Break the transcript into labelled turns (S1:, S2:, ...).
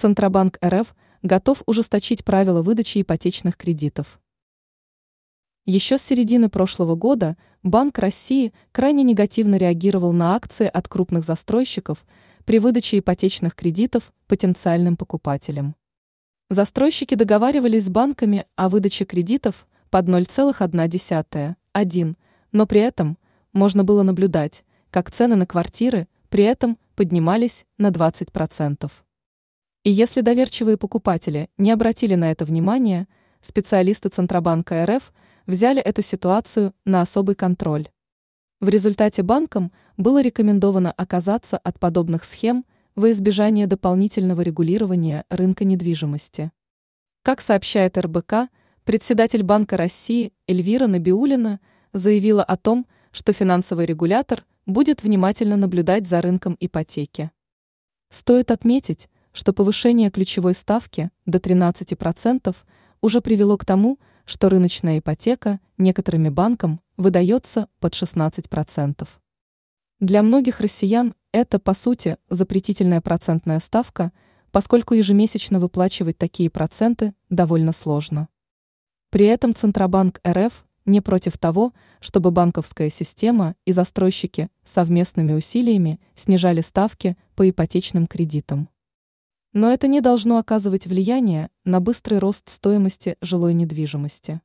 S1: Центробанк РФ готов ужесточить правила выдачи ипотечных кредитов. Еще с середины прошлого года Банк России крайне негативно реагировал на акции от крупных застройщиков при выдаче ипотечных кредитов потенциальным покупателям. Застройщики договаривались с банками о выдаче кредитов под 0,1, 1, но при этом можно было наблюдать, как цены на квартиры при этом поднимались на 20%. И если доверчивые покупатели не обратили на это внимания, специалисты Центробанка РФ взяли эту ситуацию на особый контроль. В результате банкам было рекомендовано оказаться от подобных схем во избежание дополнительного регулирования рынка недвижимости. Как сообщает РБК, председатель Банка России Эльвира Набиулина заявила о том, что финансовый регулятор будет внимательно наблюдать за рынком ипотеки. Стоит отметить, что повышение ключевой ставки до 13% уже привело к тому, что рыночная ипотека некоторыми банкам выдается под 16%. Для многих россиян это, по сути, запретительная процентная ставка, поскольку ежемесячно выплачивать такие проценты довольно сложно. При этом Центробанк РФ не против того, чтобы банковская система и застройщики совместными усилиями снижали ставки по ипотечным кредитам. Но это не должно оказывать влияние на быстрый рост стоимости жилой недвижимости.